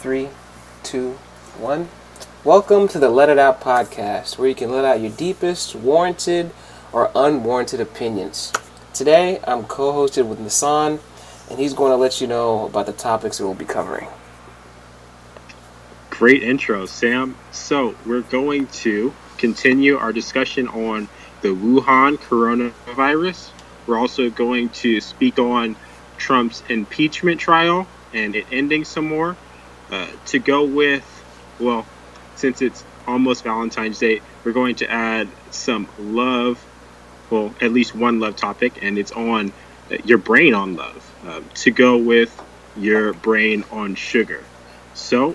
three, two, one. Welcome to the Let It Out podcast, where you can let out your deepest, warranted, or unwarranted opinions. Today, I'm co hosted with Nassan, and he's going to let you know about the topics that we'll be covering. Great intro, Sam. So, we're going to continue our discussion on the Wuhan coronavirus. We're also going to speak on Trump's impeachment trial and it ending some more. Uh, to go with, well, since it's almost Valentine's Day, we're going to add some love, well, at least one love topic, and it's on uh, your brain on love. Uh, to go with your brain on sugar. So,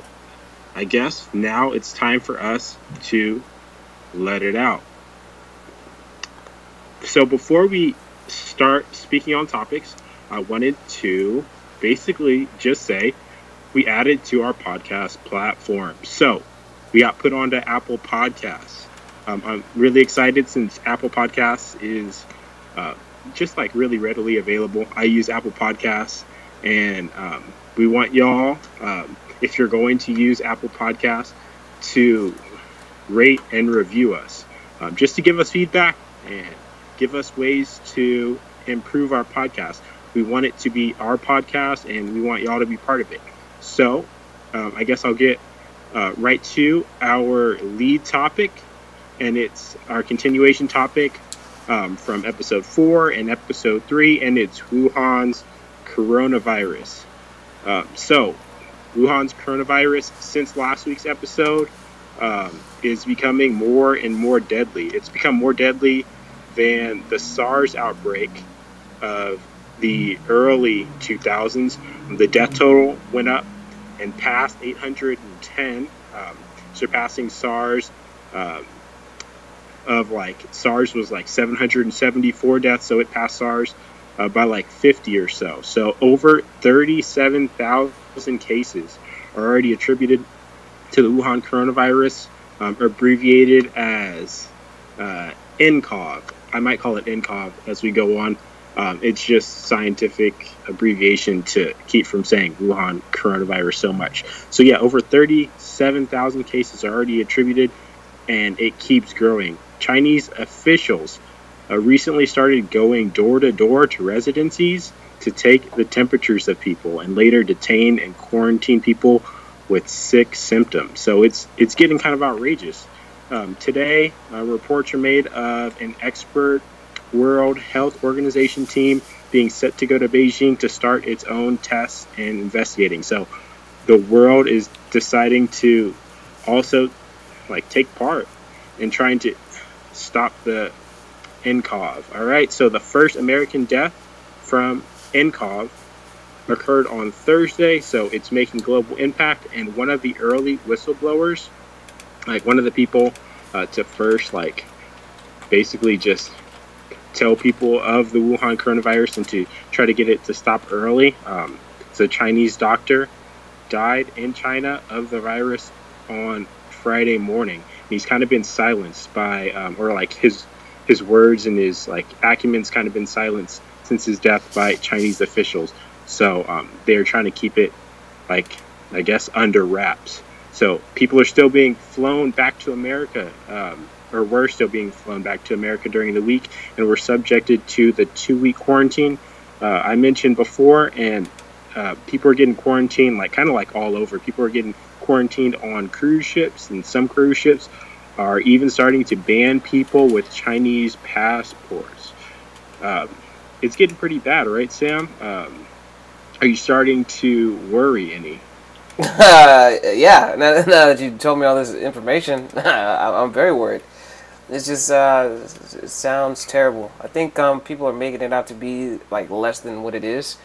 I guess now it's time for us to let it out. So, before we start speaking on topics, I wanted to basically just say we added to our podcast platform. So we got put onto Apple Podcasts. Um, I'm really excited since Apple Podcasts is uh, just like really readily available. I use Apple Podcasts, and um, we want y'all, um, if you're going to use Apple Podcasts, to rate and review us, um, just to give us feedback and give us ways to improve our podcast. We want it to be our podcast, and we want y'all to be part of it. So, um, I guess I'll get uh, right to our lead topic, and it's our continuation topic um, from episode four and episode three, and it's Wuhan's coronavirus. Um, so, Wuhan's coronavirus, since last week's episode, um, is becoming more and more deadly. It's become more deadly than the SARS outbreak of the early 2000s. The death total went up and passed 810, um, surpassing SARS. Um, of like SARS was like 774 deaths, so it passed SARS uh, by like 50 or so. So over 37,000 cases are already attributed to the Wuhan coronavirus, um, abbreviated as uh, NCOV. I might call it NCOV as we go on. Um, it's just scientific abbreviation to keep from saying Wuhan coronavirus so much. So yeah, over 37,000 cases are already attributed, and it keeps growing. Chinese officials uh, recently started going door to door to residencies to take the temperatures of people, and later detain and quarantine people with sick symptoms. So it's it's getting kind of outrageous. Um, today, uh, reports are made of an expert World Health Organization team being set to go to Beijing to start its own tests and investigating. So the world is deciding to also like take part in trying to stop the NCOV. All right, so the first American death from NCOV occurred on Thursday, so it's making global impact. And one of the early whistleblowers, like one of the people uh, to first like basically just tell people of the Wuhan coronavirus and to try to get it to stop early. Um, so Chinese doctor died in China of the virus on Friday morning. He's kind of been silenced by, um, or like his his words and his like acumen's kind of been silenced since his death by Chinese officials. So um, they're trying to keep it like I guess under wraps. So people are still being flown back to America. Um, or were still being flown back to America during the week and were subjected to the two week quarantine uh, I mentioned before. And uh, people are getting quarantined, like kind of like all over. People are getting quarantined on cruise ships, and some cruise ships are even starting to ban people with Chinese passports. Um, it's getting pretty bad, right, Sam? Um, are you starting to worry any? Uh, yeah, now, now, that you told me all this information, I'm very worried. It's just uh, it sounds terrible. I think um, people are making it out to be like less than what it is.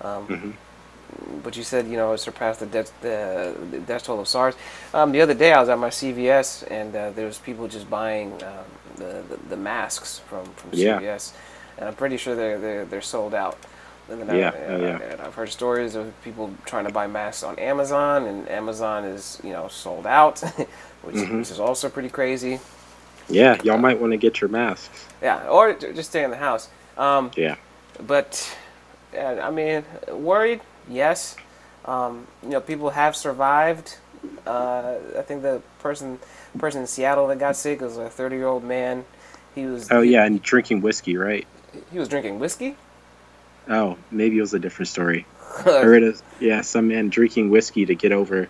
Um, mm-hmm. But you said you know it surpassed the death the, the death toll of SARS. Um, the other day I was at my CVS and uh, there was people just buying um, the, the, the masks from from yeah. CVS, and I'm pretty sure they're they're, they're sold out. And then yeah, I, oh, yeah. I, I've heard stories of people trying to buy masks on Amazon, and Amazon is you know sold out, which, mm-hmm. which is also pretty crazy. Yeah, y'all might want to get your masks. Yeah, or just stay in the house. Um, yeah. But, I mean, worried, yes. Um, you know, people have survived. Uh, I think the person person in Seattle that got sick was a 30 year old man. He was. Oh yeah, and drinking whiskey, right? He was drinking whiskey. Oh, maybe it was a different story. I heard of yeah, some man drinking whiskey to get over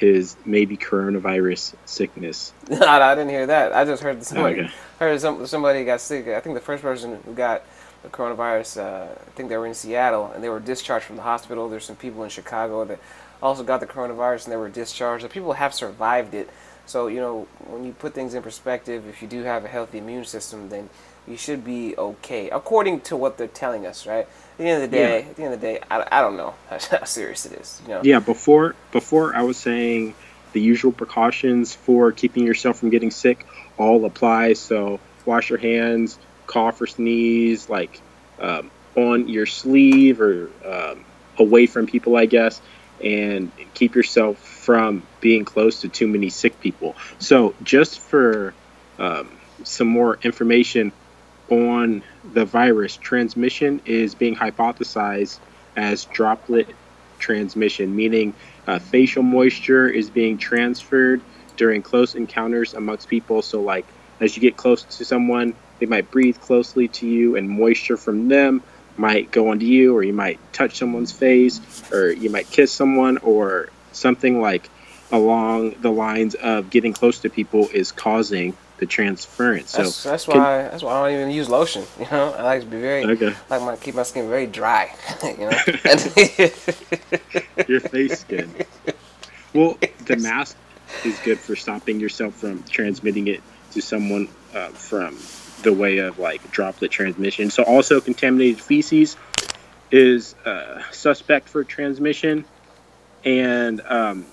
his maybe coronavirus sickness. I didn't hear that. I just heard somebody Okay. heard some, somebody got sick. I think the first person who got the coronavirus, uh, I think they were in Seattle and they were discharged from the hospital. There's some people in Chicago that also got the coronavirus and they were discharged. The people have survived it. So you know, when you put things in perspective, if you do have a healthy immune system, then you should be okay, according to what they're telling us, right? At the end of the day, Yeah. at the end of the day, I, I don't know how serious it is. You know, Yeah, before before I was saying the usual precautions for keeping yourself from getting sick all apply. So wash your hands, cough or sneeze, like um, on your sleeve or um, away from people, I guess, and keep yourself from being close to too many sick people. So just for um, some more information on the virus, transmission is being hypothesized as droplet transmission, meaning uh, facial moisture is being transferred during close encounters amongst people. So, like, as you get close to someone, they might breathe closely to you, and moisture from them might go onto you, or you might touch someone's face, or you might kiss someone, or something like along the lines of getting close to people is causing the transference. So, that's, that's can- why that's why I don't even use lotion. You know, I like to be very okay, I like my keep my skin very dry. You know, your face skin. Well, the mask is good for stopping yourself from transmitting it to someone uh, from the way of like droplet transmission. So, also contaminated feces is uh, suspect for transmission, and um,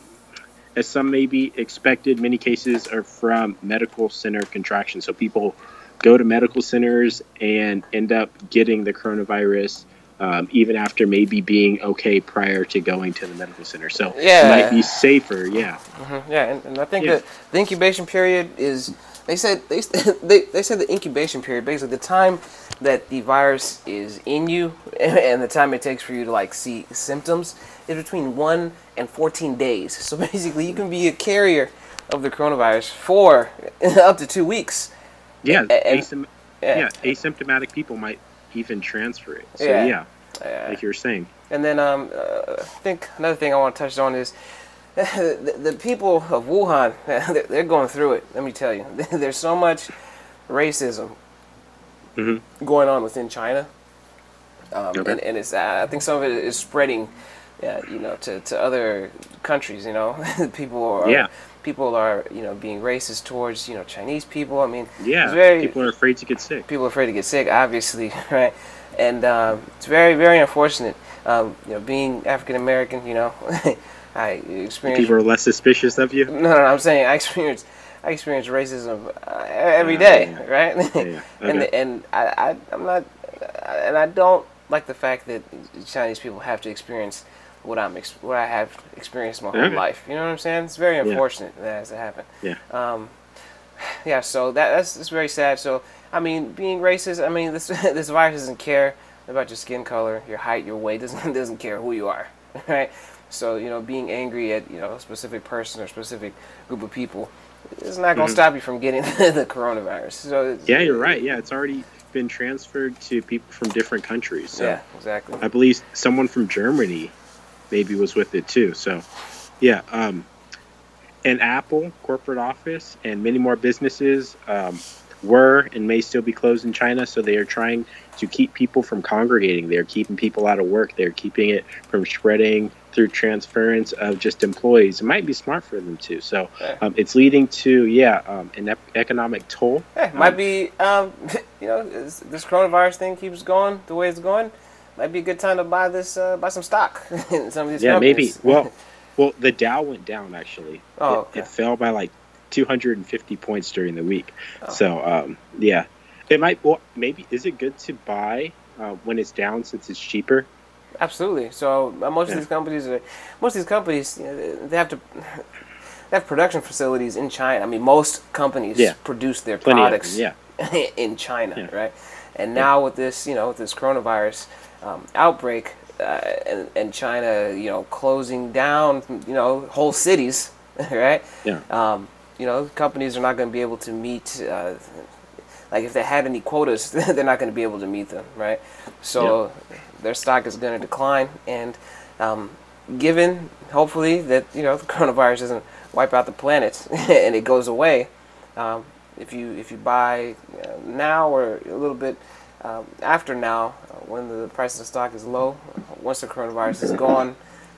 as some may be expected, many cases are from medical center contractions. So, people go to medical centers and end up getting the coronavirus. Um, even after maybe being okay prior to going to the medical center, so Yeah. it might be safer. Yeah, Mhm, yeah, and, and I think Yeah. that the incubation period is. They said they, they they said the incubation period basically the time that the virus is in you and the time it takes for you to like see symptoms is between one and fourteen days. So basically, you can be a carrier of the coronavirus for up to two weeks. yeah, and- asym- Yeah. yeah, asymptomatic people might even transfer it. So Yeah. yeah, Yeah. like you were saying. And then um, uh, I think another thing I want to touch on is the, the people of Wuhan. They're, going through it. Let me tell you, there's so much racism Mhm. going on within China, um, Okay. and, and it's uh, I think some of it is spreading, yeah, you know, to, to other countries. You know, people are Yeah. people are you know being racist towards you know Chinese people. I mean, Yeah, very people are afraid to get sick. people are afraid to get sick, obviously, right? And um, it's very, very unfortunate. Um, you know, being African American, you know, I experienced. People are less suspicious of you. no, no, no, I'm saying I experience, I experience racism uh, every Ah, day, yeah. right? Yeah, and okay. and I, I, I'm not, and I don't like the fact that Chinese people have to experience what I'm, ex- what I have experienced my whole Okay. life. You know what I'm saying? It's very unfortunate that has to happen. Yeah. Um, yeah, so that that's, that's very sad. So I mean, being racist, I mean this this virus doesn't care about your skin color, your height, your weight. doesn't doesn't care who you are, right? So you know, being angry at you know a specific person or specific group of people is not going to Mhm. stop you from getting the coronavirus. So it's, Yeah, you're right. Yeah, it's already been transferred to people from different countries. So Yeah, exactly. I believe someone from Germany maybe was with it too. So yeah, um, an Apple corporate office and many more businesses um, were and may still be closed in China. So they are trying to keep people from congregating. They're keeping people out of work. They're keeping it from spreading through transference of just employees. It might be smart for them too. So um, it's leading to yeah um, an ep- economic toll. Hey, might be um, you know this coronavirus thing keeps going the way it's going. Might be a good time to buy this uh, buy some stock in some of these Yeah, maybe. Well, well, the Dow went down actually. Oh, it, it fell by like 250 points during the week. Oh. So, um, yeah, it might. Well, maybe is it good to buy uh, when it's down since it's cheaper? Absolutely. So uh, most Yeah. of these companies are most of these companies you know, they have to they have production facilities in China. I mean, most companies Yeah. produce their Plenty products them, yeah. in China, right? And now with this, you know, with this coronavirus um, outbreak, uh, and and China, you know, closing down, you know, whole cities, right? Yeah. Um, you know, companies are not going to be able to meet. Uh, like if they had any quotas, they're not going to be able to meet them, right? So their stock is going to decline, and um, given hopefully that you know the coronavirus doesn't wipe out the planet and it goes away, um, if you if you buy uh, now or a little bit um, after now, uh, when the price of the stock is low, once the coronavirus is gone,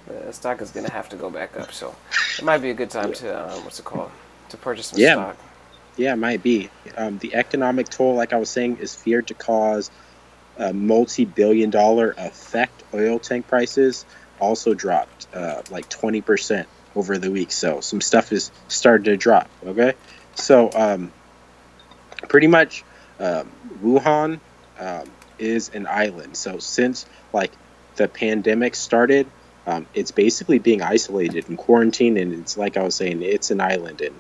the stock is going to have to go back up. So it might be a good time to uh, what's it called to purchase some Yeah. stock. Yeah, it might be. Um, the economic toll, like I was saying, is feared to cause a multi-billion dollar effect. Oil tank prices also dropped uh, like 20% over the week. So some stuff is starting to drop. Okay. So um, pretty much um, Wuhan um, is an island. So since like the pandemic started, um, it's basically being isolated and quarantined. And it's like I was saying, it's an island. And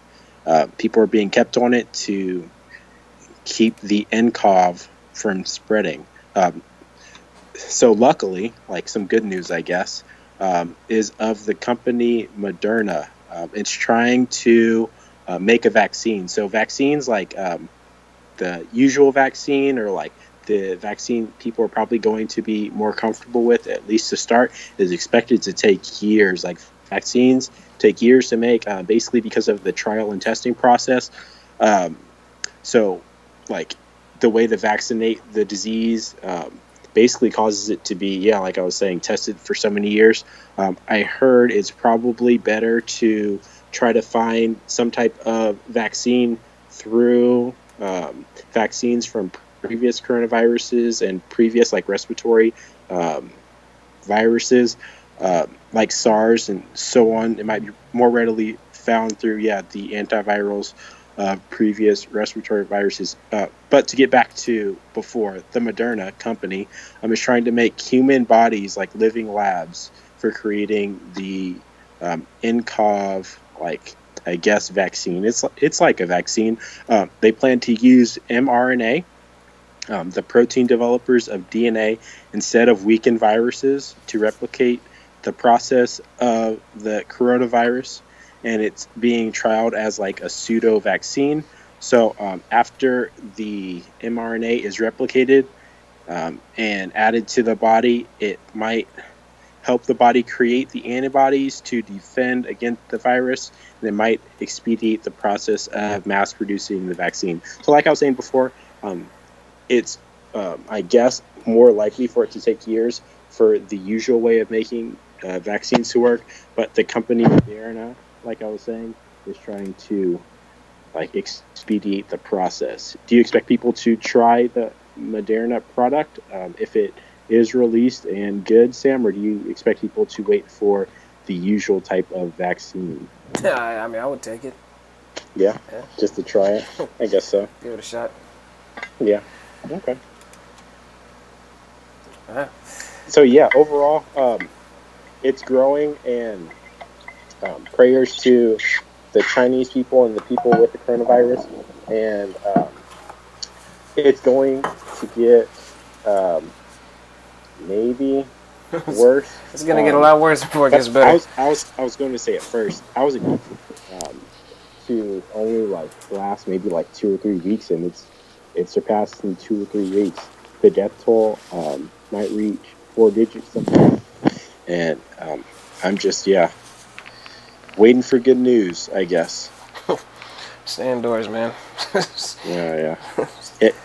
uh, people are being kept on it to keep the NCOV from spreading. Um, so luckily, like some good news, I guess, um, is of the company Moderna. Um, it's trying to uh, make a vaccine. So vaccines like um, the usual vaccine or like the vaccine people are probably going to be more comfortable with, at least to start, is expected to take years. Like vaccines take years to make, uh, basically because of the trial and testing process. Um, so, like the way to vaccinate the disease um, basically causes it to be, yeah, like I was saying, tested for so many years. Um, I heard it's probably better to try to find some type of vaccine through um, vaccines from previous coronaviruses and previous like respiratory um, viruses uh, like SARS and so on. It might be more readily found through yeah the antivirals uh, previous respiratory viruses. Uh, but to get back to before, the Moderna company um, is trying to make human bodies like living labs for creating the um, NCOV like I guess vaccine. It's it's like a vaccine. Uh, they plan to use mRNA, um, the protein developers of DNA, instead of weakened viruses to replicate the process of the coronavirus, and it's being trialed as like a pseudo vaccine. So um, after the mRNA is replicated um, and added to the body, it might help the body create the antibodies to defend against the virus, and it might expedite the process of mass producing the vaccine. So, like I was saying before, um, it's um, I guess more likely for it to take years for the usual way of making uh, vaccines to work, but the company Moderna, like I was saying, is trying to like expedite the process. Do you expect people to try the Moderna product um, if it is released and good, Sam, or do you expect people to wait for the usual type of vaccine? I I mean, I would take it. Yeah, Yeah. just to try it. I guess so. Give it a shot. Yeah. Okay. Uh-huh. So yeah, overall, um, it's growing, and um, prayers to the Chinese people and the people with the coronavirus, and um, it's going to get um, maybe worse. It's gonna get a Um, lot worse before it gets I better. was, I was, I was going to say at first, I was expecting um, to only like last maybe like two or three weeks, and it's it surpassed in two or three weeks. The death toll um, might reach four digits sometimes, and um, I'm just yeah, waiting for good news, I guess. Stay indoors, man. Yeah, yeah. It,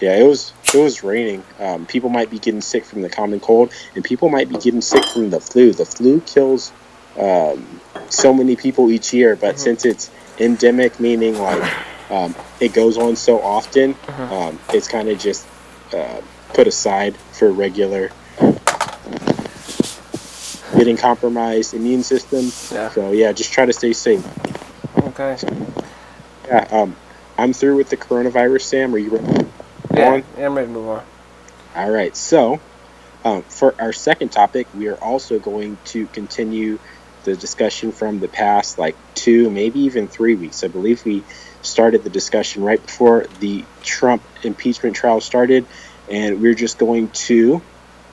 yeah, it was it was raining. Um, people might be getting sick from the common cold, and people might be getting sick from the flu. The flu kills um, so many people each year, but Mhm. since it's endemic, meaning like um, it goes on so often, Mhm. um, it's kind of just uh, put aside for regular getting compromised immune system. Yeah. So yeah, just try to stay safe. okay. Yeah, um, I'm through with the coronavirus. Sam, are you ready? Yeah, on? yeah, I'm ready to move on. All right. So, um, for our second topic, we are also going to continue the discussion from the past, like two, maybe even three weeks. I believe we started the discussion right before the Trump impeachment trial started, and we're just going to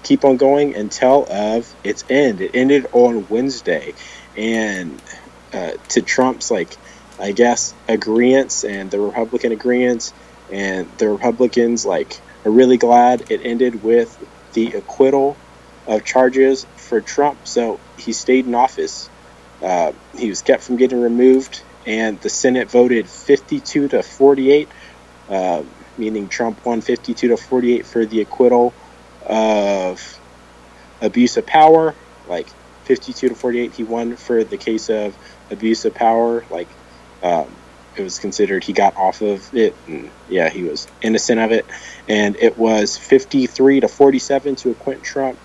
keep on going until of its end. It ended on Wednesday, and uh, to Trump's like, I guess agreements and the Republican agreements, and the Republicans like are really glad it ended with the acquittal of charges for Trump. So he stayed in office. Uh, he was kept from getting removed, and the Senate voted 52 to 48, uh, meaning Trump won 52 to 48 for the acquittal of abuse of power, like 52 to 48. He won for the case of abuse of power, like um, it was considered he got off of it, and yeah, he was innocent of it. And it was 53 to 47 to acquit Trump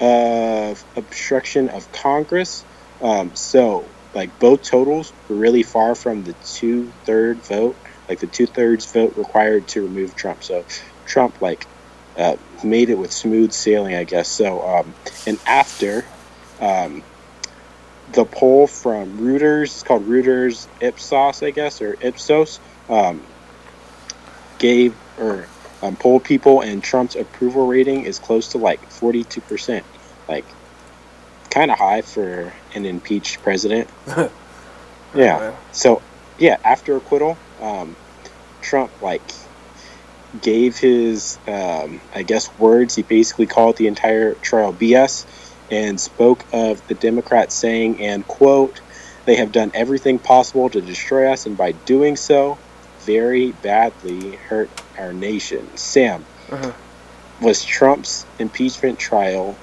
of obstruction of Congress. Um, so, like, both totals were really far from the two third vote, like the two thirds vote required to remove Trump. So, Trump, like, uh, made it with smooth sailing, I guess. So, um, and after um, the poll from Reuters, it's called Reuters Ipsos, I guess, or Ipsos, um, gave or um, polled people, and Trump's approval rating is close to like 42%. Like, kind of high for an impeached president. yeah. So, yeah, after acquittal, um, Trump, like, gave his, um, I guess, words. He basically called the entire trial BS and spoke of the Democrats saying, and quote, they have done everything possible to destroy us, and by doing so, very badly hurt our nation. Sam, uh-huh. was Trump's impeachment trial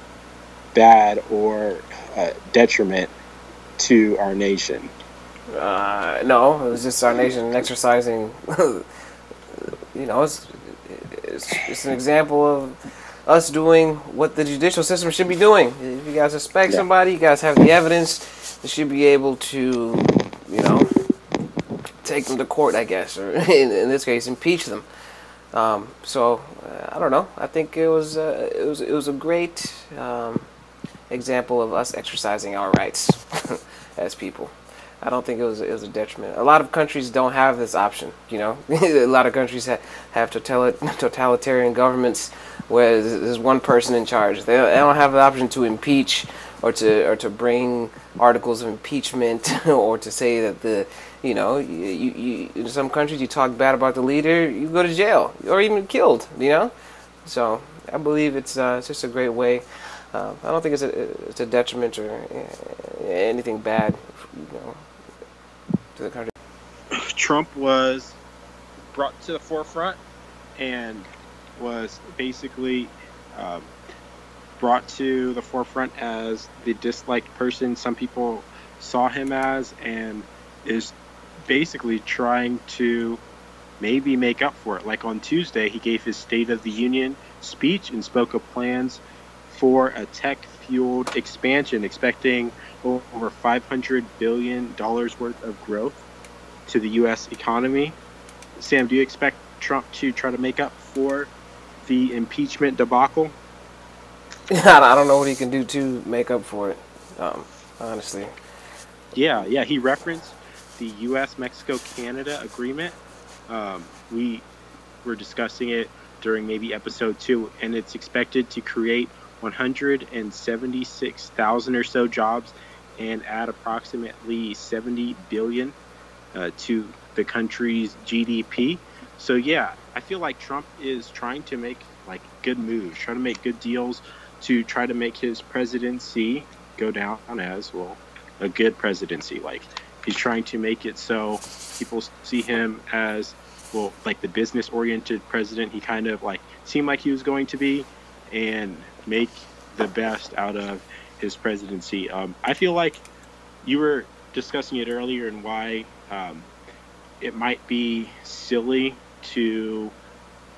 bad or uh, detriment to our nation? Uh, no, it was just our nation exercising. you know, it's, it's, it's an example of us doing what the judicial system should be doing. If you guys suspect yeah. somebody, you guys have the evidence, you should be able to, you know, take them to court, I guess, or in, in this case, impeach them. Um, so uh, I don't know. I think it was uh, it was it was a great um, example of us exercising our rights as people. I don't think it was it was a detriment. A lot of countries don't have this option. You know, a lot of countries have have totalitarian governments where there's one person in charge. They, they don't have the option to impeach or to or to bring articles of impeachment or to say that the you know you, you, in some countries you talk bad about the leader you go to jail or even killed you know so I believe it's uh, it's just a great way uh, I don't think it's a it's a detriment or uh, anything bad you know to the country Trump was brought to the forefront and was basically um, brought to the forefront as the disliked person some people saw him as, and is basically trying to maybe make up for it. Like on Tuesday, he gave his State of the Union speech and spoke of plans for a tech fueled expansion, expecting over $500 billion worth of growth to the U.S. economy. Sam, do you expect Trump to try to make up for the impeachment debacle? I don't know what he can do to make up for it, um, honestly. Yeah, yeah. He referenced the U.S. Mexico Canada agreement. Um, we were discussing it during maybe episode two, and it's expected to create 176,000 or so jobs and add approximately 70 billion uh, to the country's GDP. So yeah, I feel like Trump is trying to make like good moves, trying to make good deals to try to make his presidency go down as well a good presidency. Like he's trying to make it so people see him as well like the business oriented president he kind of like seemed like he was going to be and make the best out of his presidency. Um, I feel like you were discussing it earlier and why um, it might be silly to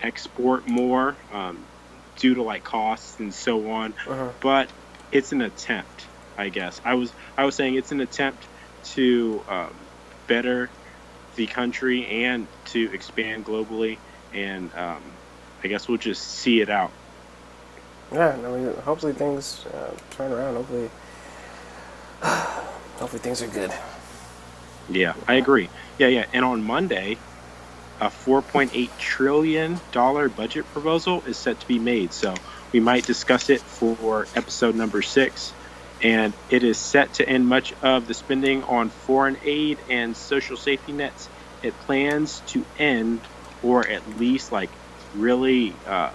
export more um, due to like costs and so on. Uh-huh. But it's an attempt, I guess. I was I was saying it's an attempt to um, better the country and to expand globally, and um, I guess we'll just see it out. Yeah, I mean, hopefully things uh, turn around. Hopefully, hopefully things are good. Yeah, I agree. Yeah, yeah. And on Monday, a 4.8 trillion dollar budget proposal is set to be made. So we might discuss it for episode number six. And it is set to end much of the spending on foreign aid and social safety nets. It plans to end, or at least like really, uh,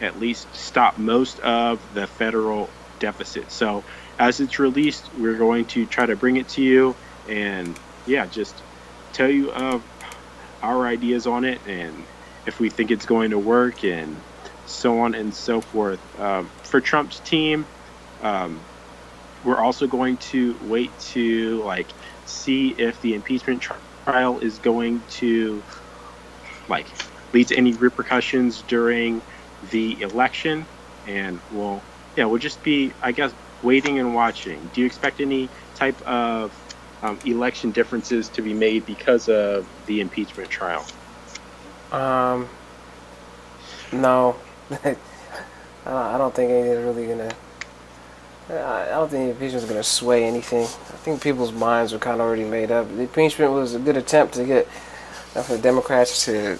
at least stop most of the federal deficit. So as it's released, we're going to try to bring it to you and yeah, just tell you of our ideas on it and if we think it's going to work and so on and so forth. Um, for Trump's team, um, we're also going to wait to like see if the impeachment trial is going to like lead to any repercussions during the election, and we'll yeah we'll just be I guess waiting and watching. Do you expect any type of um, election differences to be made because of the impeachment trial? Um, no, I don't think anything's really gonna. I don't think the impeachment is gonna sway anything. I think people's minds are kind of already made up. The impeachment was a good attempt to get uh, for the Democrats to, uh,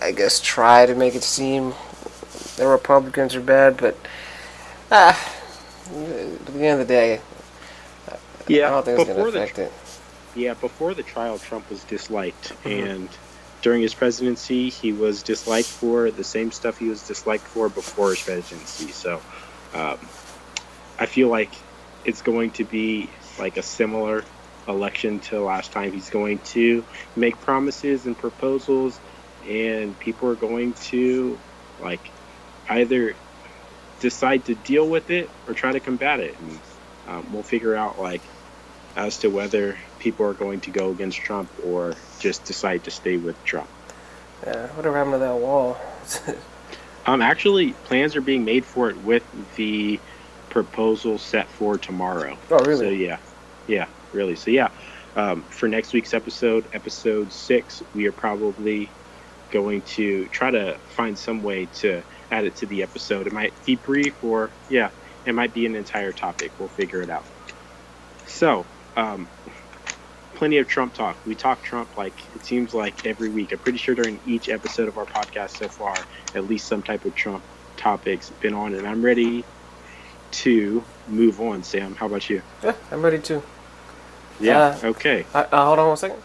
I guess, try to make it seem the Republicans are bad, but ah, at the end of the day, yeah, I don't think it's gonna affect the, it. Yeah, before the trial, Trump was disliked, mm-hmm. and during his presidency, he was disliked for the same stuff he was disliked for before his presidency. So, um, I feel like it's going to be like a similar election to last time. He's going to make promises and proposals, and people are going to like either decide to deal with it or try to combat it. And um, we'll figure out like as to whether people are going to go against Trump or just decide to stay with Trump. Yeah, whatever happened to that wall? um, actually, plans are being made for it with the proposal set for tomorrow. Oh, really? So yeah, yeah, really. So yeah, um, for next week's episode, episode six, we are probably going to try to find some way to add it to the episode. It might be brief, or yeah, it might be an entire topic. We'll figure it out. So, um, plenty of Trump talk. We talk Trump like it seems like every week. I'm pretty sure during each episode of our podcast so far, at least some type of Trump topics been on, and I'm ready to move on. Sam, how about you? Yeah, I'm ready too. Yeah. Uh, okay. Uh, uh, hold on one second.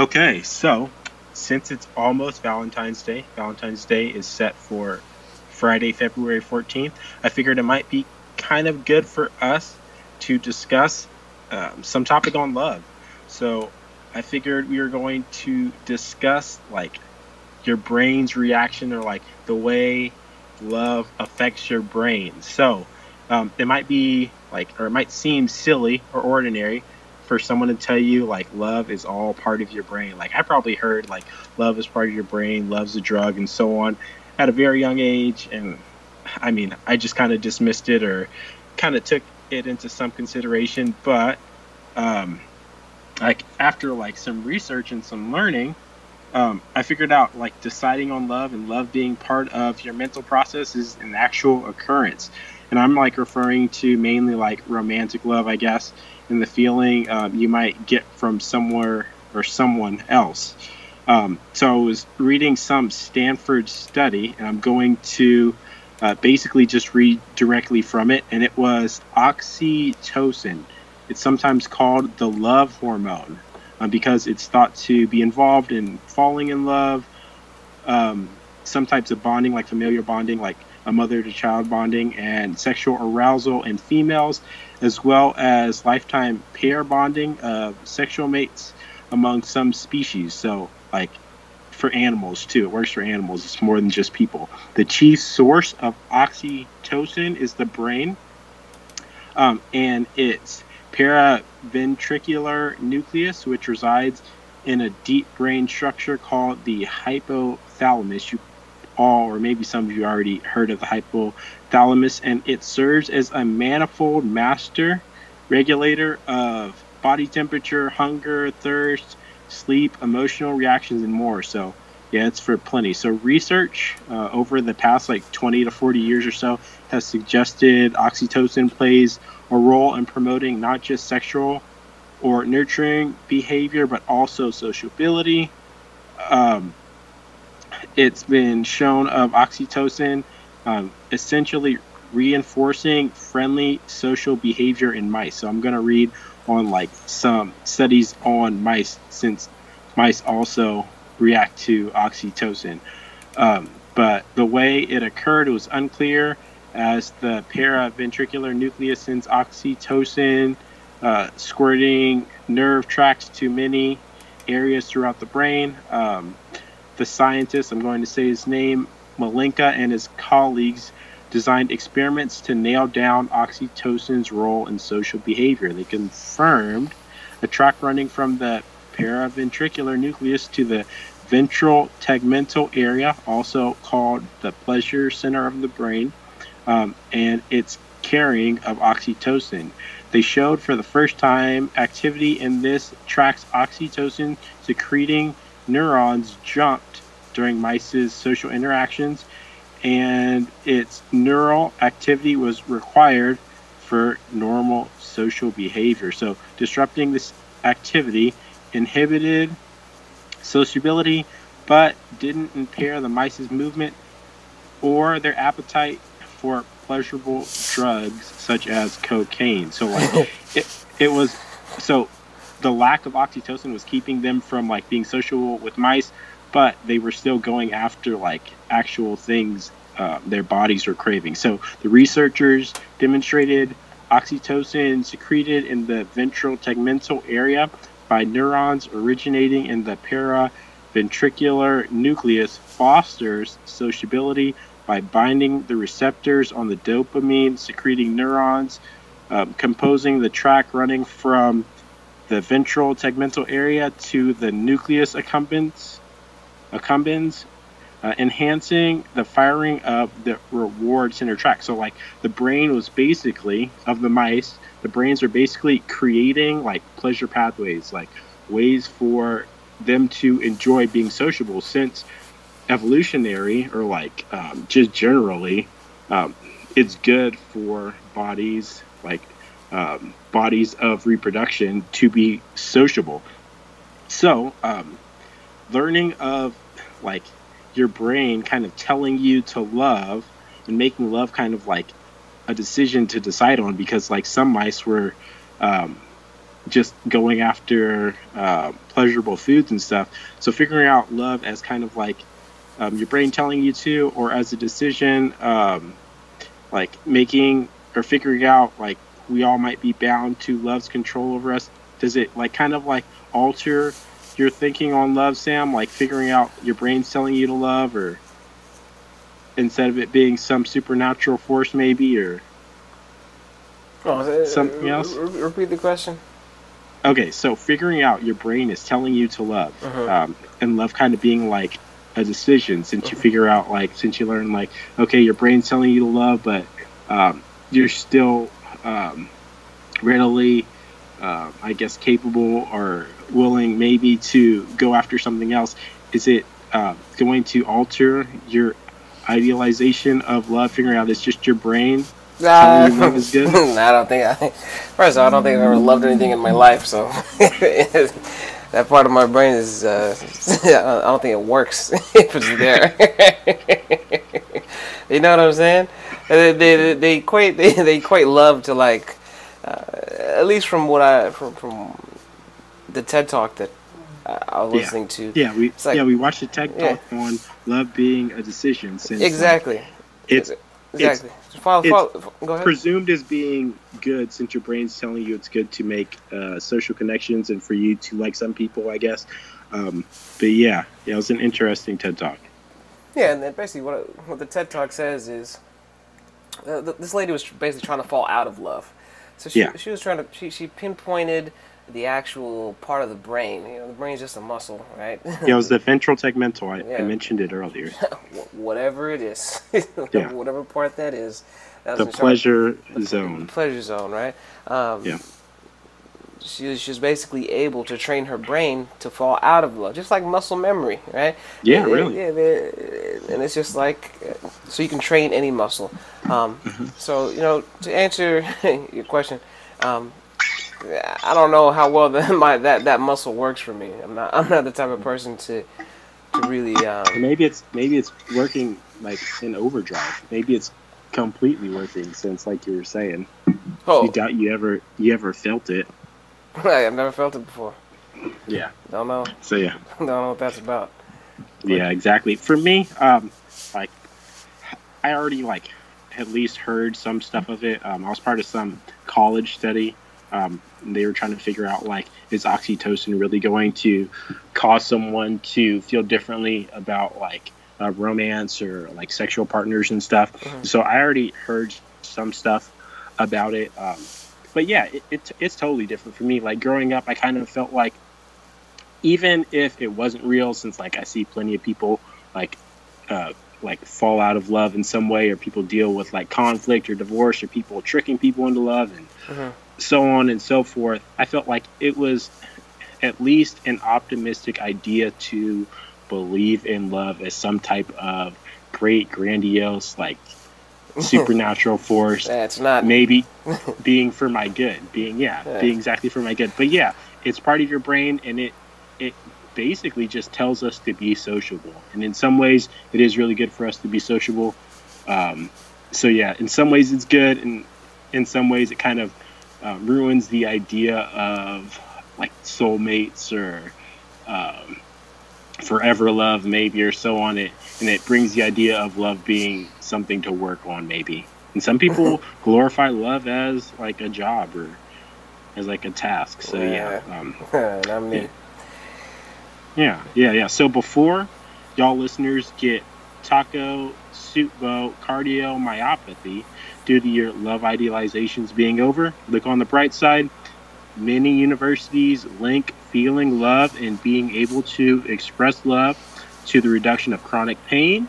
Okay, so since it's almost Valentine's Day, Valentine's Day is set for Friday, February 14th. I figured it might be kind of good for us to discuss um, some topic on love. So I figured we were going to discuss like your brain's reaction or like the way love affects your brain. So um, it might be like, or it might seem silly or ordinary for someone to tell you like love is all part of your brain. Like I probably heard like love is part of your brain, love's a drug, and so on at a very young age. And I mean, I just kind of dismissed it or kind of took it into some consideration. But um, like after like some research and some learning, um, I figured out like deciding on love and love being part of your mental process is an actual occurrence. And I'm like referring to mainly like romantic love, I guess, and the feeling um, you might get from somewhere or someone else. Um, so I was reading some Stanford study, and I'm going to uh, basically just read directly from it, and it was oxytocin. It's sometimes called the love hormone uh, because it's thought to be involved in falling in love, um, some types of bonding, like familiar bonding, like a mother to child bonding, and sexual arousal in females, as well as lifetime pair bonding of sexual mates among some species. So, like for animals too. It works for animals. It's more than just people. The chief source of oxytocin is the brain, um, and it's paraventricular nucleus, which resides in a deep brain structure called the hypothalamus. You all, or maybe some of you already heard of the hypothalamus, and it serves as a manifold master regulator of body temperature, hunger, thirst, sleep, emotional reactions, and more. So, yeah, it's for plenty. So, research uh, over the past like 20 to 40 years or so has suggested oxytocin plays a role in promoting not just sexual or nurturing behavior, but also sociability. Um, it's been shown of oxytocin um, essentially reinforcing friendly social behavior in mice. So I'm going to read on like some studies on mice since mice also react to oxytocin. Um, but the way it occurred was unclear as the paraventricular nucleus sends oxytocin uh, squirting nerve tracts to many areas throughout the brain. Um, the scientist, I'm going to say his name, Malenka, and his colleagues designed experiments to nail down oxytocin's role in social behavior. They confirmed a track running from the paraventricular nucleus to the ventral tegmental area, also called the pleasure center of the brain, um, and its carrying of oxytocin. They showed for the first time activity in this tracks oxytocin secreting neurons jumped during mice's social interactions, and its neural activity was required for normal social behavior. So, disrupting this activity inhibited sociability but didn't impair the mice's movement or their appetite for pleasurable drugs such as cocaine. So like it, it was so the lack of oxytocin was keeping them from like being sociable with mice, but they were still going after like actual things uh, their bodies were craving. So the researchers demonstrated oxytocin secreted in the ventral tegmental area by neurons originating in the paraventricular nucleus fosters sociability by binding the receptors on the dopamine secreting neurons, um, composing the track running from the ventral tegmental area to the nucleus accumbens, accumbens uh, enhancing the firing of the reward center track. So, like, the brain was basically, of the mice, the brains are basically creating, like, pleasure pathways, like, ways for them to enjoy being sociable since evolutionary or like um, just generally um, it's good for bodies like um, bodies of reproduction to be sociable. So um, learning of like your brain kind of telling you to love and making love kind of like a decision to decide on because like some mice were um, just going after uh, pleasurable foods and stuff. So figuring out love as kind of like um, your brain telling you to, or as a decision, um, like making or figuring out like we all might be bound to love's control over us? Does it like kind of like alter your thinking on love, Sam? Like figuring out your brain's telling you to love, or instead of it being some supernatural force, maybe, or oh, something else? Repeat the question. Okay, so figuring out your brain is telling you to love, uh-huh. um, and love kind of being like a decision since you figure out like since you learn like okay your brain's telling you to love but um, you're still um, readily uh, i guess capable or willing maybe to go after something else is it uh, going to alter your idealization of love figuring out it's just your brain love is good? I don't think I. First of all, I don't think I've ever loved anything in my life, so that part of my brain is uh, I don't think it works if it's there. you know what I'm saying? They they, they equate they, they equate love to like uh, at least from what I from from the TED talk that I was yeah. listening to. Yeah, we like, yeah we watched the TED talk yeah. on love being a decision. Since exactly, like, it's exactly. It's, follow, follow, go ahead. presumed as being good since your brain's telling you it's good to make uh, social connections and for you to like some people, I guess. Um, but yeah, yeah, it was an interesting TED talk. Yeah, and then basically what what the TED talk says is uh, this lady was basically trying to fall out of love. So she yeah. she was trying to she she pinpointed the actual part of the brain. You know, the brain's just a muscle, right? yeah, it was the ventral tegmental. I, yeah. I mentioned it earlier. Whatever it is, yeah. whatever part that is. the pleasure zone. The Pleasure zone, right? Um, yeah. She, she was basically able to train her brain to fall out of love, just like muscle memory, right? Yeah, it, really. Yeah, and it's just like so you can train any muscle. Um, mm-hmm. So you know, to answer your question, um, I don't know how well the, my that that muscle works for me. I'm not I'm not the type of person to to to really. Um, maybe it's maybe it's working like in overdrive. Maybe it's completely working since, like you were saying, oh, you doubt you ever you ever felt it. right, I've never felt it before. Yeah. Don't know. So yeah, Don't know what that's about. yeah, exactly. For me, um, like I already like at least heard some stuff of it. Um, I was part of some college study. Um, they were trying to figure out like is oxytocin really going to cause someone to feel differently about like uh, romance or like sexual partners and stuff. Mhm. So I already heard some stuff about it. Um, but yeah, it, it, it's totally different for me. Like growing up, I kind of felt like even if it wasn't real, since like I see plenty of people like uh, like fall out of love in some way, or people deal with like conflict or divorce, or people tricking people into love, and Mhm. so on and so forth. I felt like it was at least an optimistic idea to believe in love as some type of great, grandiose, like supernatural force That's not. maybe being for my good being yeah, Yeah. being exactly for my good but yeah it's part of your brain and it it basically just tells us to be sociable and in some ways it is really good for us to be sociable um, so yeah in some ways it's good and in some ways it kind of uh, ruins the idea of like soulmates or um, forever love maybe or so on it and it brings the idea of love being something to work on maybe. And some people glorify love as like a job or as like a task so yeah, um, not me. yeah yeah yeah. So before y'all listeners get taco soup, boat cardiomyopathy due to your love idealizations being over look on the bright side. Many universities link feeling love and being able to express love to the reduction of chronic pain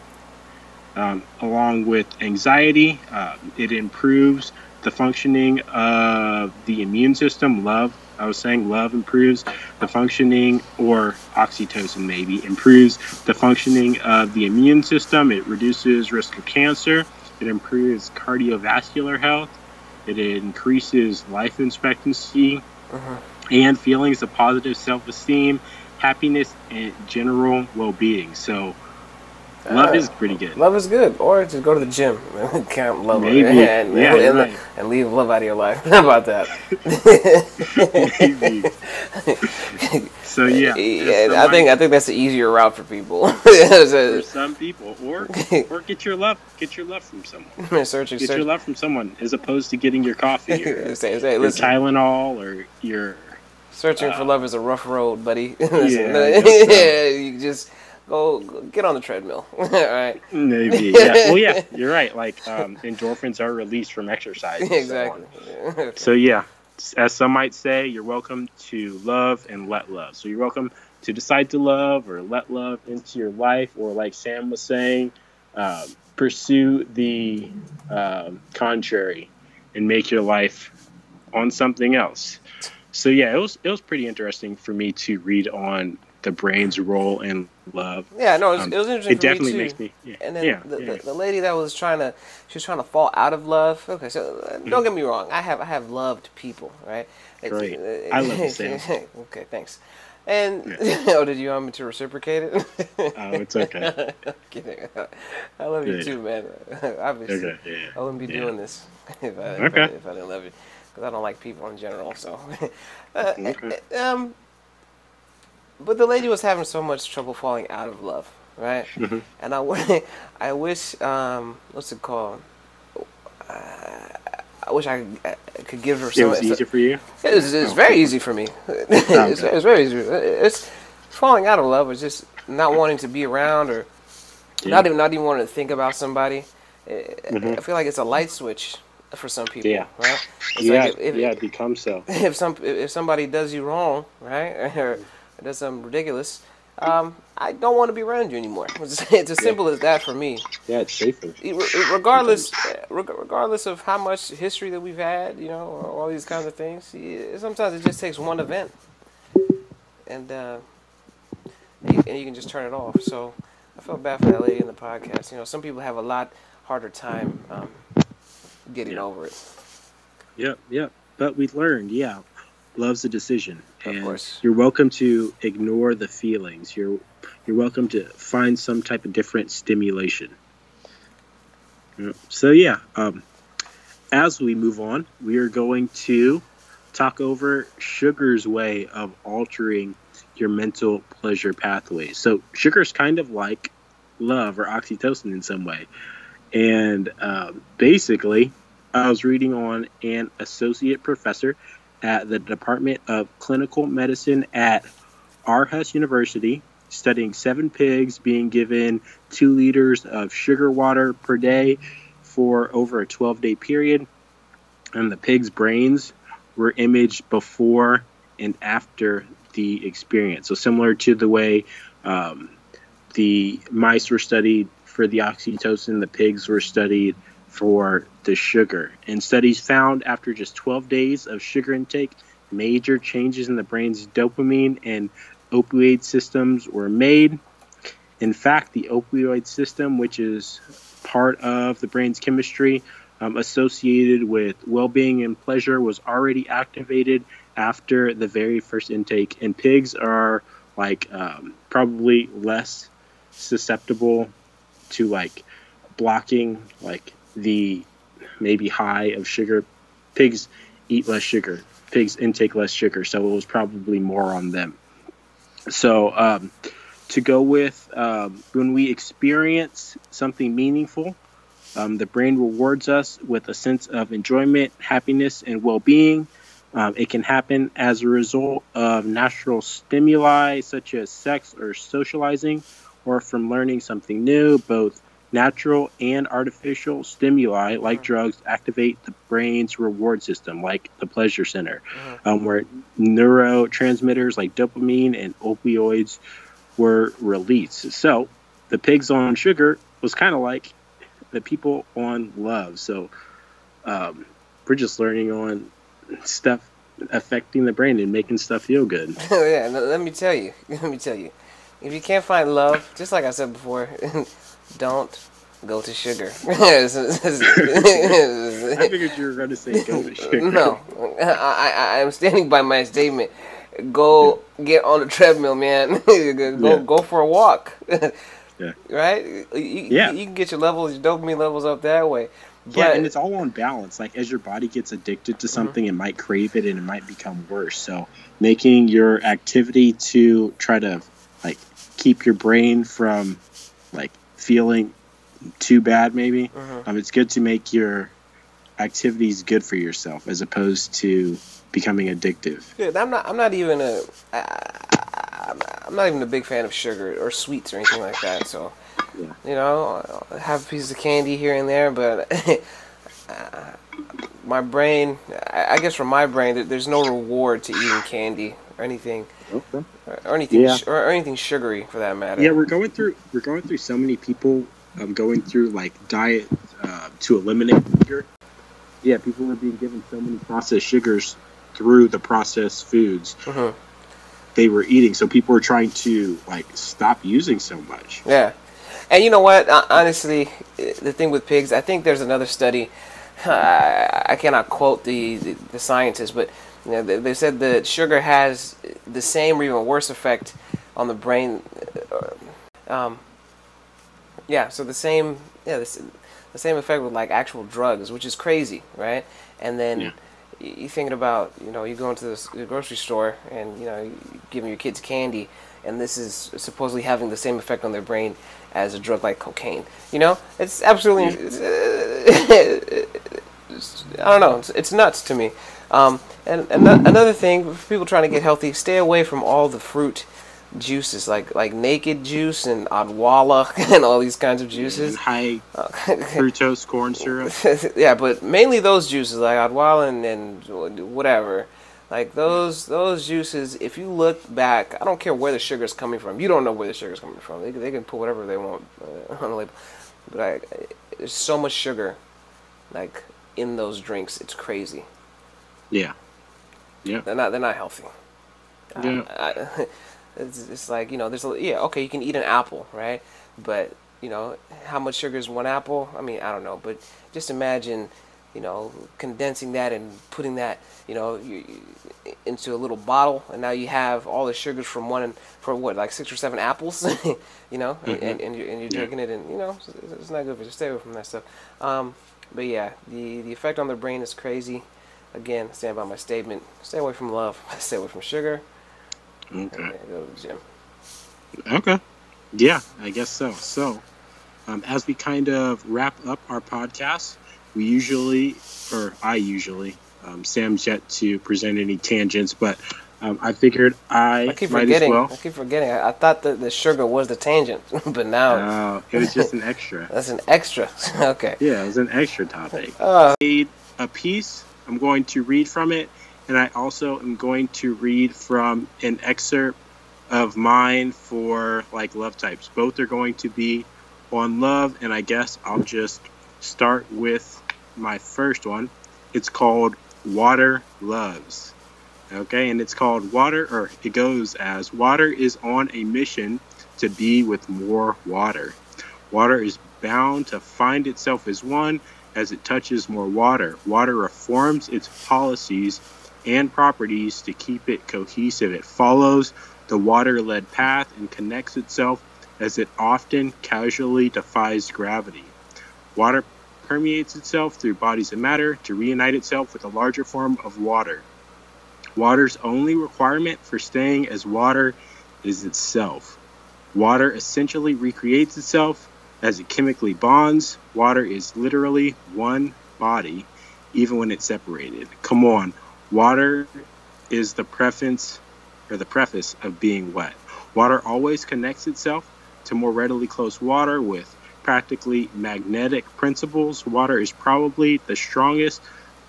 um, along with anxiety. Uh, it improves the functioning of the immune system. Love i was saying love improves the functioning or oxytocin maybe improves the functioning of the immune system. It reduces risk of cancer. It improves cardiovascular health. It increases life expectancy. Mhm. And feelings of positive self-esteem happiness and general well-being so love Uh, is pretty good Love is good, or just go to the gym and count love Maybe. and, Yeah, and, right. and leave love out of your life. How about that? Maybe. so yeah, yeah, I think I think that's the easier route for people. for some people, or or get your love, get your love from someone. searching, Get your love from someone, as opposed to getting your coffee or say, say, your Tylenol or your searching for uh, love is a rough road, buddy. So. yeah, you just go, go get on the treadmill. All right, maybe. Yeah. Well, yeah, you're right. Like um, endorphins are released from exercise. and so exactly. So yeah, as some might say, you're welcome to love and let love. So you're welcome to decide to love or let love into your life, or like Sam was saying, um, pursue the um, contrary and make your life on something else. So yeah, it was it was pretty interesting for me to read on the brain's role in love. yeah, no, it was, Um, it was interesting. It definitely me too. makes me yeah And then yeah, the, yeah. The, the lady that was trying to, she was trying to fall out of love. Okay, so uh, don't get me wrong. I have I have loved people, right? Great. uh, I love the same. okay, thanks. And oh, did you want me to reciprocate it? Oh, it's okay. Kidding. I love you Yeah. too, man. Obviously, Okay, yeah. I wouldn't be Yeah. doing this if I, if, Okay. I, if I didn't love you, because I don't like people in general. So, uh, Okay. um, but the lady was having so much trouble falling out of love, right? Mhm. And I wish, um, what's it called? Uh, I wish I, I could give her It some. was easier for you. It was, it's very easy for me. it's, it's very easy. It's falling out of love is just not wanting to be around or not even not even wanting to think about somebody. I- Mhm. I feel like it's a light switch for some people. Yeah. Right. It's yeah, like if, if, yeah, it becomes so. if some if somebody does you wrong, right, or does something ridiculous, um, I don't want to be around you anymore. It's, it's as simple as that for me. Yeah, it's safer. Regardless, uh, regardless of how much history that we've had, you know, or all these kinds of things, sometimes it just takes one event, and uh, you, and you can just turn it off. So I felt bad for that lady in the podcast. You know, some people have a lot harder time um, getting Yeah. over it. Yep, yep. But we learned, yeah, love's a decision, Of and course. you're welcome to ignore the feelings. You're you're welcome to find some type of different stimulation. So yeah, um, as we move on, we are going to talk over sugar's way of altering your mental pleasure pathways. So sugar is kind of like love or oxytocin in some way, and uh, basically, I was reading on an associate professor at the Department of Clinical Medicine at Aarhus University, studying seven pigs being given two liters of sugar water per day for over a 12 day period. And the pigs' brains were imaged before and after the experience. So, similar to the way um, the mice were studied for the oxytocin, the pigs were studied for the sugar. And studies found after just 12 days of sugar intake, major changes in the brain's dopamine and opioid systems were made. In fact, the opioid system, which is part of the brain's chemistry um, associated with well being and pleasure, was already activated after the very first intake. And pigs are like um, probably less susceptible to like blocking like the maybe high of sugar. Pigs eat less sugar. Pigs intake less sugar, so it was probably more on them. So um, to go with um, when we experience something meaningful, um, the brain rewards us with a sense of enjoyment, happiness, and well-being. Um, it can happen as a result of natural stimuli such as sex or socializing, or from learning something new. Both natural and artificial stimuli, like mm-hmm. drugs, activate the brain's reward system, like the pleasure center, mm-hmm. um, where neurotransmitters like dopamine and opioids were released. So the pigs on sugar was kind of like the people on love. So um, we're just learning on stuff affecting the brain and making stuff feel good. Oh yeah, let me tell you. Let me tell you. If you can't find love, just like I said before, don't go to sugar. I figured you were going to say go to sugar. No, I, I, I'm standing by my statement. Go get on the treadmill, man. go yeah. go for a walk. yeah. Right? You, yeah. You can get your levels, your dopamine levels up that way. But, yeah, and it's all on balance. Like as your body gets addicted to mm-hmm. something, mm-hmm. it might crave it and it might become worse. So making your activity to try to like keep your brain from like feeling too bad maybe mm-hmm. um, it's good to make your activities good for yourself as opposed to becoming addictive yeah i'm not i'm not even a I, i'm not even a big fan of sugar or sweets or anything like that so yeah. you know I'll have pieces of candy here and there but uh, my brain i guess for my brain there's no reward to eating candy or anything okay. or anything yeah. or anything sugary for that matter yeah we're going through we're going through so many people um, going through like diet uh, to eliminate sugar. Yeah, people were being given so many processed sugars through the processed foods uh-huh. they were eating. So people were trying to like stop using so much. Yeah, and you know what? Honestly, the thing with pigs, I think there's another study. I cannot quote the, the, the scientists, but you know, they, they, said that sugar has the same or even worse effect on the brain. Uh, um, yeah, so the same yeah the, the same effect with like actual drugs, which is crazy, right? And then yeah. you thinking about you know you go into the grocery store and you know giving your kids candy, and this is supposedly having the same effect on their brain as a drug like cocaine. You know, it's absolutely. It's, I don't know. It's, it's nuts to me. Um, and, and another thing, for people trying to get healthy, stay away from all the fruit juices like like naked juice and odwalla and all these kinds of juices. High fructose corn syrup. yeah, but mainly those juices like odwalla and, and whatever. Like those those juices, if you look back, I don't care where the sugar's coming from. You don't know where the sugar's coming from. They, they can put whatever they want uh, on the label. But I, there's so much sugar, like in those drinks. It's crazy. Yeah. Yeah. They're not. They're not healthy. Yeah. I, I, it's, it's like you know, there's a yeah, okay, you can eat an apple, right? But you know, how much sugar is one apple? I mean, I don't know, but just imagine you know, condensing that and putting that, you know, you, you- into a little bottle, and now you have all the sugars from one and for what, like six or seven apples, you know, and, and, and you're, and you're Yeah. drinking it, and you know, it's, it's not good for you. Stay away from that stuff. Um, but yeah, the the effect on the brain is crazy. Again, stand by my statement. Stay away from love. Stay away from sugar. Okay. go to the gym. Okay. Yeah, I guess so. So, um, as we kind of wrap up our podcast, we usually, or I usually, um, Sam's yet to present any tangents, but um, I figured I, I keep might forgetting. as well. I keep forgetting. I, I thought that the sugar was the tangent, but now Oh, it was just an extra. that's an extra. okay. Yeah, it was an extra topic. Uh, Read a piece. I'm going to read from it, and I also am going to read from an excerpt of mine for like love types. Both are going to be on love, and I guess I'll just start with my first one. It's called Water Loves. Okay, and it's called Water, or it goes as Water is on a mission to be with more water. Water is bound to find itself as one as it touches more water. Water reforms its policies and properties to keep it cohesive. It follows the water led path and connects itself as it often casually defies gravity. Water permeates itself through bodies of matter to reunite itself with a larger form of water. Water's only requirement for staying as water is itself. Water essentially recreates itself as it chemically bonds. Water is literally one body, even when it's separated. Come on, water is the preface or the preface of being wet. Water always connects itself to more readily close water with practically magnetic principles. Water is probably the strongest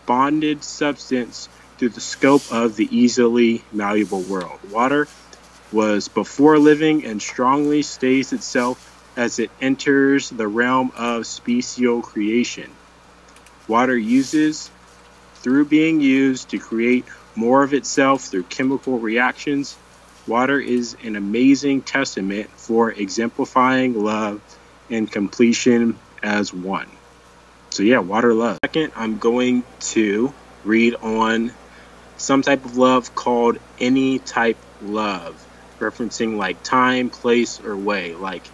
bonded substance through the scope of the easily malleable world. Water was before living and strongly stays itself as it enters the realm of special creation. Water uses, through being used, to create more of itself through chemical reactions. Water is an amazing testament for exemplifying love and completion as one. So, yeah, water love. Second, I'm going to read on some type of love called any type love, referencing like time, place, or way. Like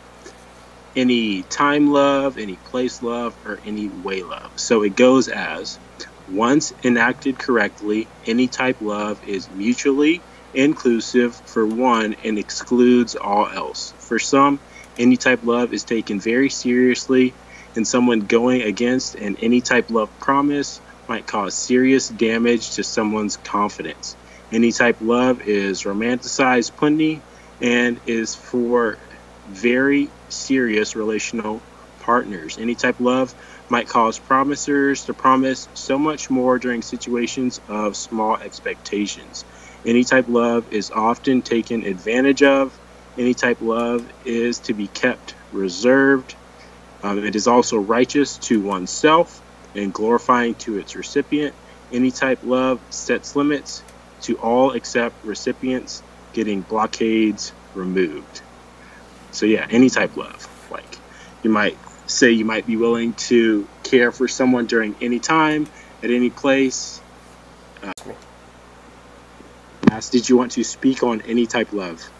any time love, any place love, or any way love. So it goes as once enacted correctly, any type love is mutually inclusive for one and excludes all else. For some, any type love is taken very seriously, and someone going against an any type love promise might cause serious damage to someone's confidence. Any type love is romanticized plenty and is for very serious relational partners. Any type love might cause promisers to promise so much more during situations of small expectations. Any type love is often taken advantage of. Any type love is to be kept reserved. Um, it is also righteous to oneself and glorifying to its recipient. Any type love sets limits to all except recipients getting blockades removed. So yeah, any type of love. Like you might say you might be willing to care for someone during any time, at any place. Uh, me. asked, did you want to speak on any type of love?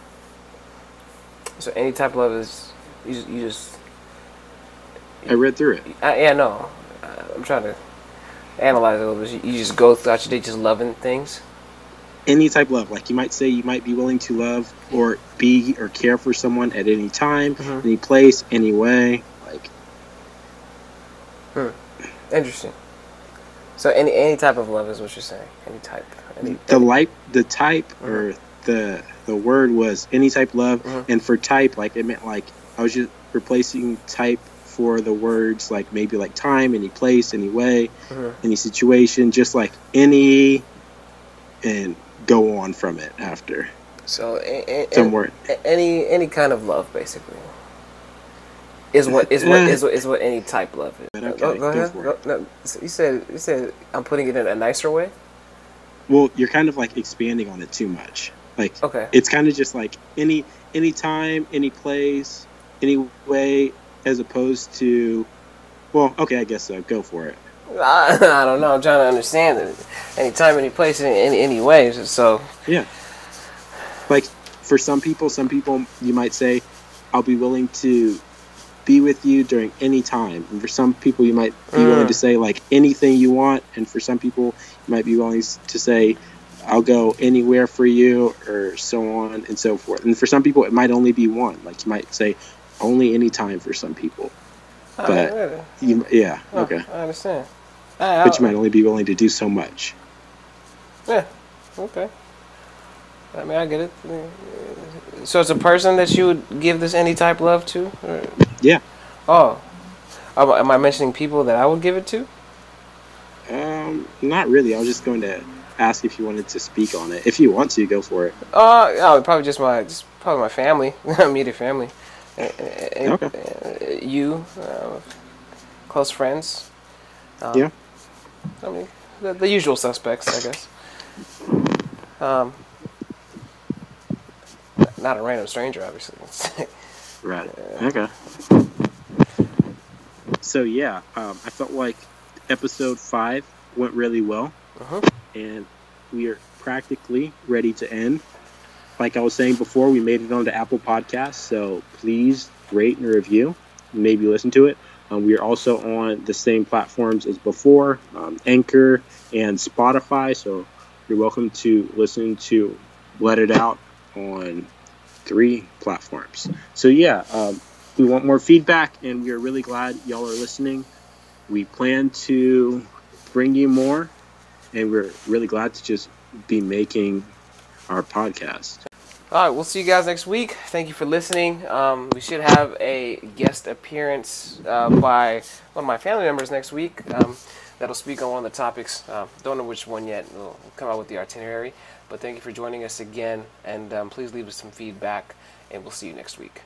so any type of love is you just, you just I read through it. uh, yeah no. Uh, I'm trying to analyze it a little bit. You, you just go throughout your day just loving things. Any type of love, like you might say, you might be willing to love or be or care for someone at any time, Mhm. any place, any way. Like Hmm. Interesting. So any any type of love is what you're saying. Any type. Any, the like, the type or the the word was any type love, Mhm. and for type, like it meant like I was just replacing type for the words like maybe like time, any place, any way, Mhm. any situation, just like any, and go on from it after So a, a, any any kind of love basically is what is what Eh. is what is what any type love is. Okay, go, go ahead. Go- no, you said you said I'm putting it in a nicer way. Well, you're kind of like expanding on it too much. Like Okay. it's kind of just like any any time, any place, any way, as opposed to. Well, okay, I guess so. Go for it. I, I don't know. I'm trying to understand it. Anytime, any place, in any any way. So Yeah. Like for some people, some people you might say, "I'll be willing to be with you during any time." And for some people, you might be willing mm. to say like anything you want, and for some people, you might be willing to say, "I'll go anywhere for you," or so on and so forth. And for some people, it might only be one. Like you might say, "Only any time" for some people. But- really? You, yeah, Huh, okay. I understand. I, But you might only be willing to do so much. Yeah. Okay. I mean, I get it. So it's a person that you would give this any type of love to? Or- Yeah. Oh. Am I mentioning people that I would give it to? Um, not really. I was just going to ask if you wanted to speak on it. If you want to, go for it. Uh, oh, probably just my, just probably my family, immediate family. Uh, uh, Okay. uh, you, uh, close friends. Um, Yeah. I mean, the, the usual suspects, I guess. Um, not a random stranger, obviously. Right. Okay. So yeah, um, I felt like episode five went really well, uh-huh. and we are practically ready to end. Like I was saying before, we made it onto Apple Podcasts, so please rate and review. Maybe listen to it. Um, we are also on the same platforms as before, um, Anchor and Spotify. So you're welcome to listen to Let It Out on three platforms. So yeah, um, we want more feedback, and we are really glad y'all are listening. We plan to bring you more, and we're really glad to just be making our podcast. All right, we'll see you guys next week. Thank you for listening. Um, we should have a guest appearance uh, by one of my family members next week um, that'll speak on one of the topics. Uh, don't know which one yet. We'll come out with the itinerary. But thank you for joining us again, and um, please leave us some feedback, and we'll see you next week.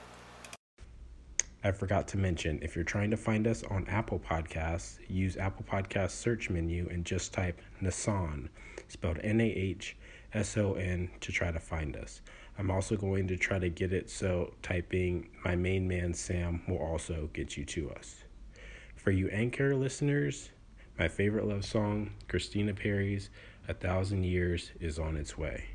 I forgot to mention if you're trying to find us on Apple Podcasts, use Apple Podcasts search menu and just type Nason, spelled N A H S O N, to try to find us. I'm also going to try to get it so typing my main man Sam will also get you to us. For you Anchor listeners, my favorite love song, Christina Perri's A Thousand Years, is on its way.